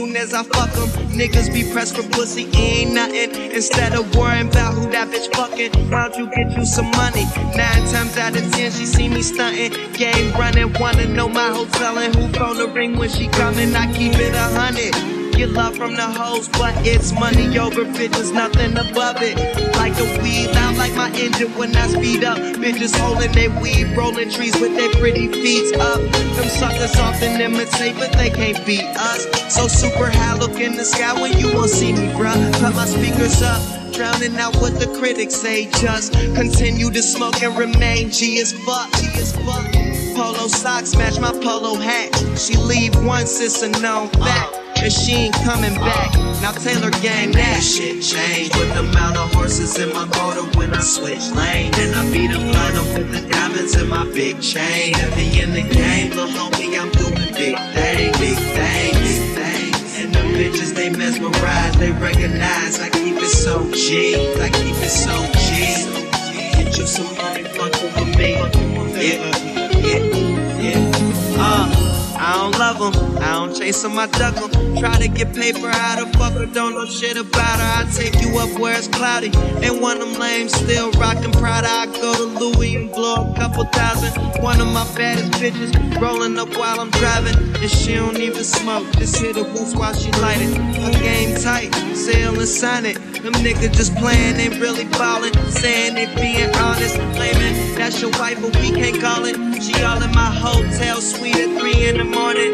soon as I fuck them. Niggas be pressed for pussy, ain't nothing. Instead of worrying about who that bitch fucking, why don't you get you some money? Nine times out of ten, she see me stunting. Game running, wanna know my hotel and who phone the ring when she coming. I keep it a hundred get love from the hoes, but it's money over bitches, nothing above it. Like a weed, loud like my engine when I speed up. Bitches holding they weed, rolling trees with their pretty feet up. Them suckers often imitate, but they can't beat us. So super high, look in the sky when you won't see me, bruh. Cut my speakers up drowning out what the critics say. Just continue to smoke and remain G as fuck. G as fuck. Polo socks match my polo hat. She leave once, it's a known fact and she ain't coming back. Now Taylor gang that shit changed with the amount of horses in my motor when I switch lane. And I beat them blind with the diamonds in my big chain. Heavy in the game, little homie, I'm doing big thing, big thing, big thing. And the bitches they mesmerize, they recognize. I keep it so G, I keep it so G. Get you some money, fuck with me. Yeah, love I don't chase them, I duck. Try to get paper out of fucker, don't know shit about her. I take you up where it's cloudy. And one of them lames still rockin' Prada. I go to Louis and blow a couple thousand. One of my baddest bitches rolling up while I'm driving. And she don't even smoke, just hit a roof while she light it. Her game tight, sail and sign it. Them niggas just playing, they really ballin'. Saying they being honest, claiming that's your wife, but we can't call it. She all in my hotel suite at 3 in the morning,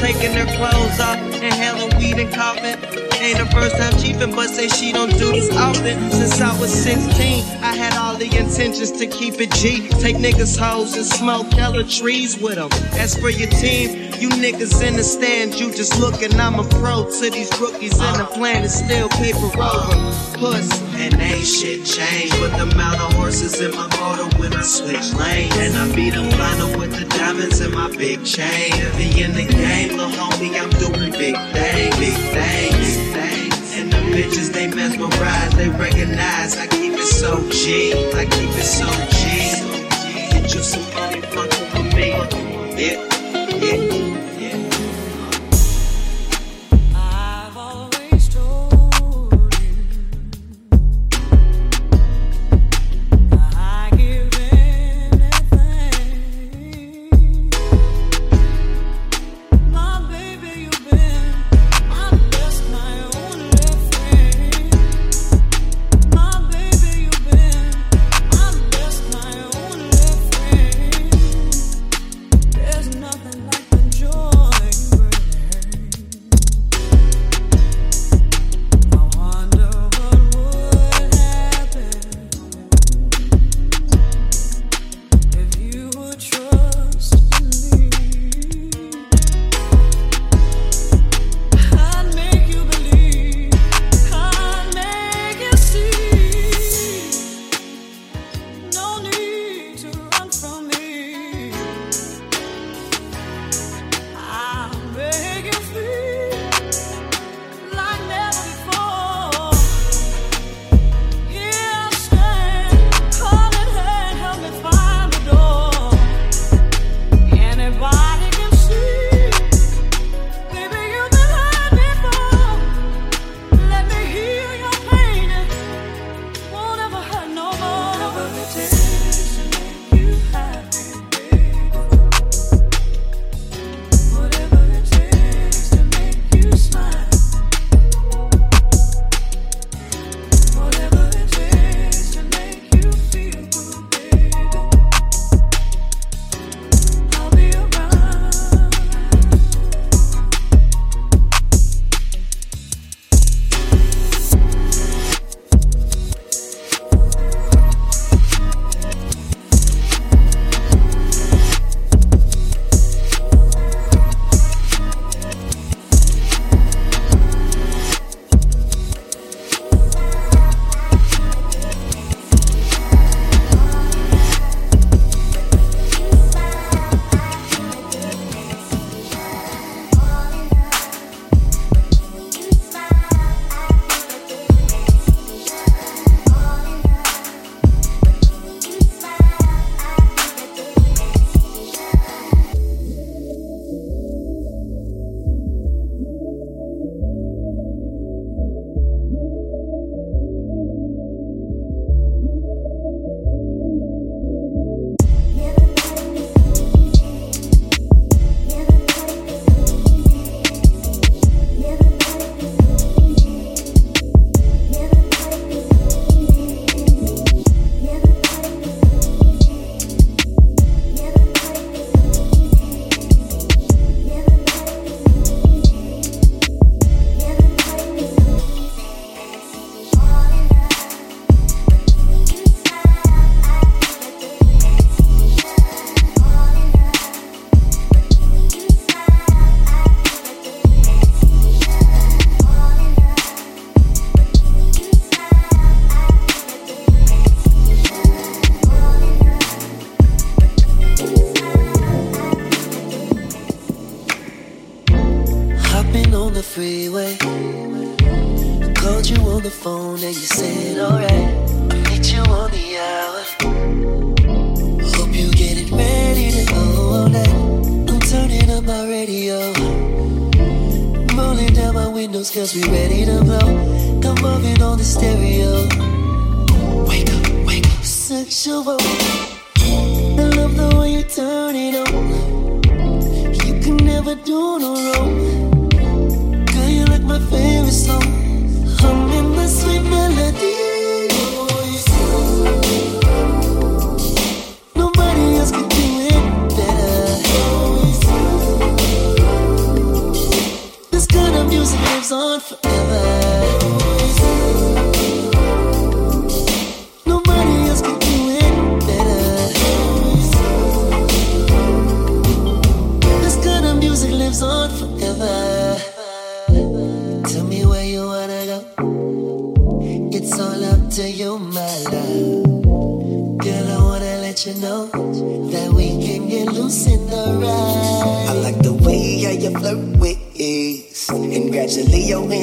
taking her clothes off, inhaling weed and coughing. Ain't the first time chiefin', but say she don't do this often. Since I was 16, I had all the intentions to keep it G. Take niggas' hoes and smoke hella trees with them. As for your team, you niggas in the stands, you just lookin'. I'm a pro to these rookies, and the plan is still paper over. Puss, and ain't shit changed with the amount of horses in my motor when I switch lane. And I beat them blind with the diamonds in my big chain. Be in the game, little homie, I'm doing big thing, big thing, big thing. And the bitches they mesmerize, they recognize. I keep it so G, I keep it so G. Get you some money, fuck with me. Yeah, yeah. The freeway. I called you on the phone and you said, alright. I meet you on the hour. Hope you getting ready to go all night. I'm turning up my radio. Rolling down my windows cause we ready to blow. Come moving on the stereo. Wake up, wake up, sexual. I love the way you turn it on. You can never do no wrong.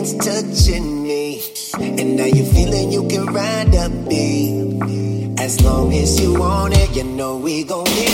Hands touching me. And now you're feeling you can ride the beat. As long as you want it, you know we gon' be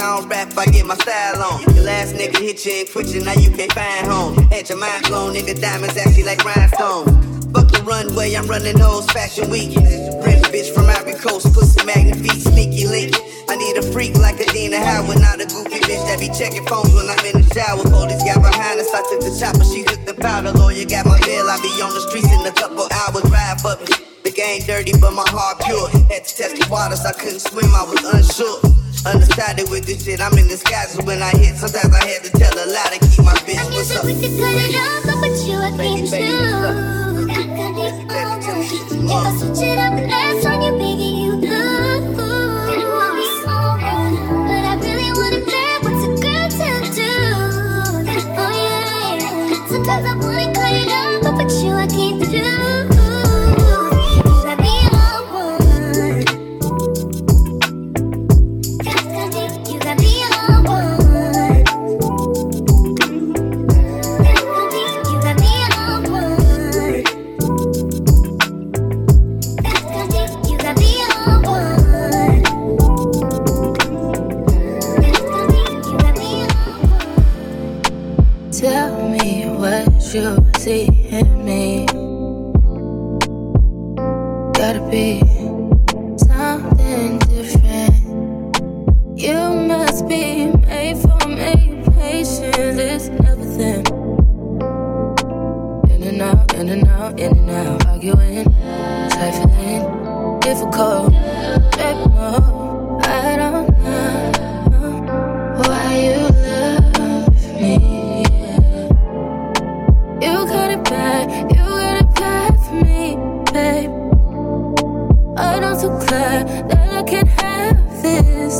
I don't rap, I get my style on. Your last nigga hit you and quit you, now you can't find home. Had your mind blown, nigga, diamonds actually like rhinestones. Fuck the runway, I'm running hoes, fashion week. Rich bitch from Ivory Coast, pussy magnet feet, sneaky link. I need a freak like Adina Howard, not a goofy bitch that be checking phones when I'm in the shower. Police got behind us, I took the chopper, she took the powder. Lawyer got my bail, I be on the streets in a couple hours, drive up. The game dirty, but my heart pure. Had to test the waters, I couldn't swim, I was unsure. Undecided with this shit, I'm in disguise when I hit. Sometimes I had to tell a lie to keep my bitch. What's up? With the good love, but with you I can't choose. I got it all. If I switch it up and ask on you, baby. gotta be something different. You must be made for me. Patience is everything. In and out, in and out, in and out. Arguing, trifling, difficult. Break more. I don't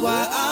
why I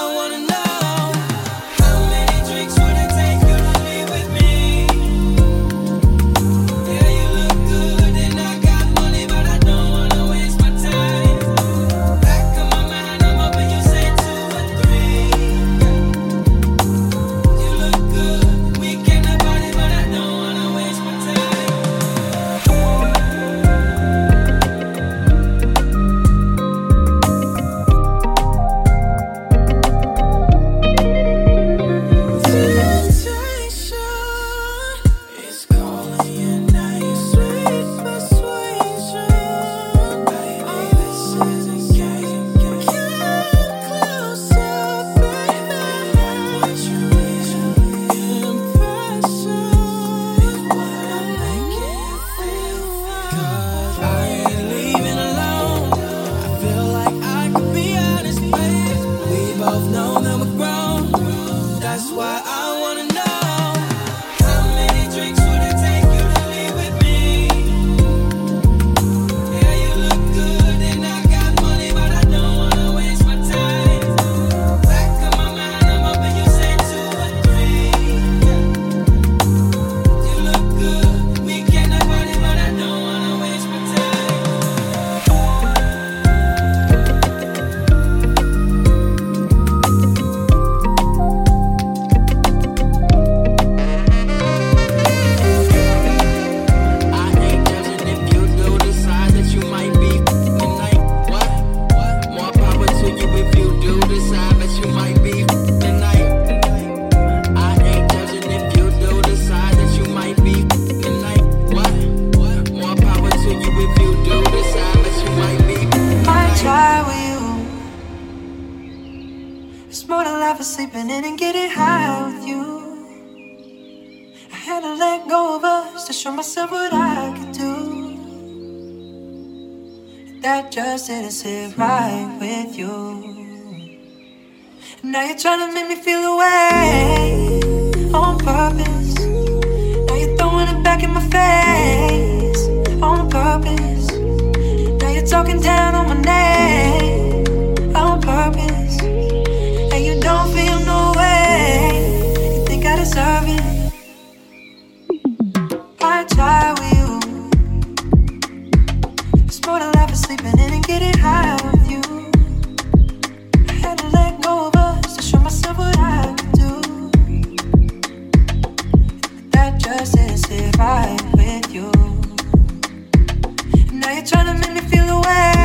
morning life is sleeping in and getting high with you. I had to let go of us to show myself what I could do. That just didn't sit right with you. Now you're trying to make me feel away on purpose. Now you're throwing it back in my face on purpose. Now you're talking down on my name. deserve it. I try with you. It's more to life is sleeping in and getting high with you. I had to let go of us to show myself what I could do. That just isn't right with you. Now you're trying to make me feel away.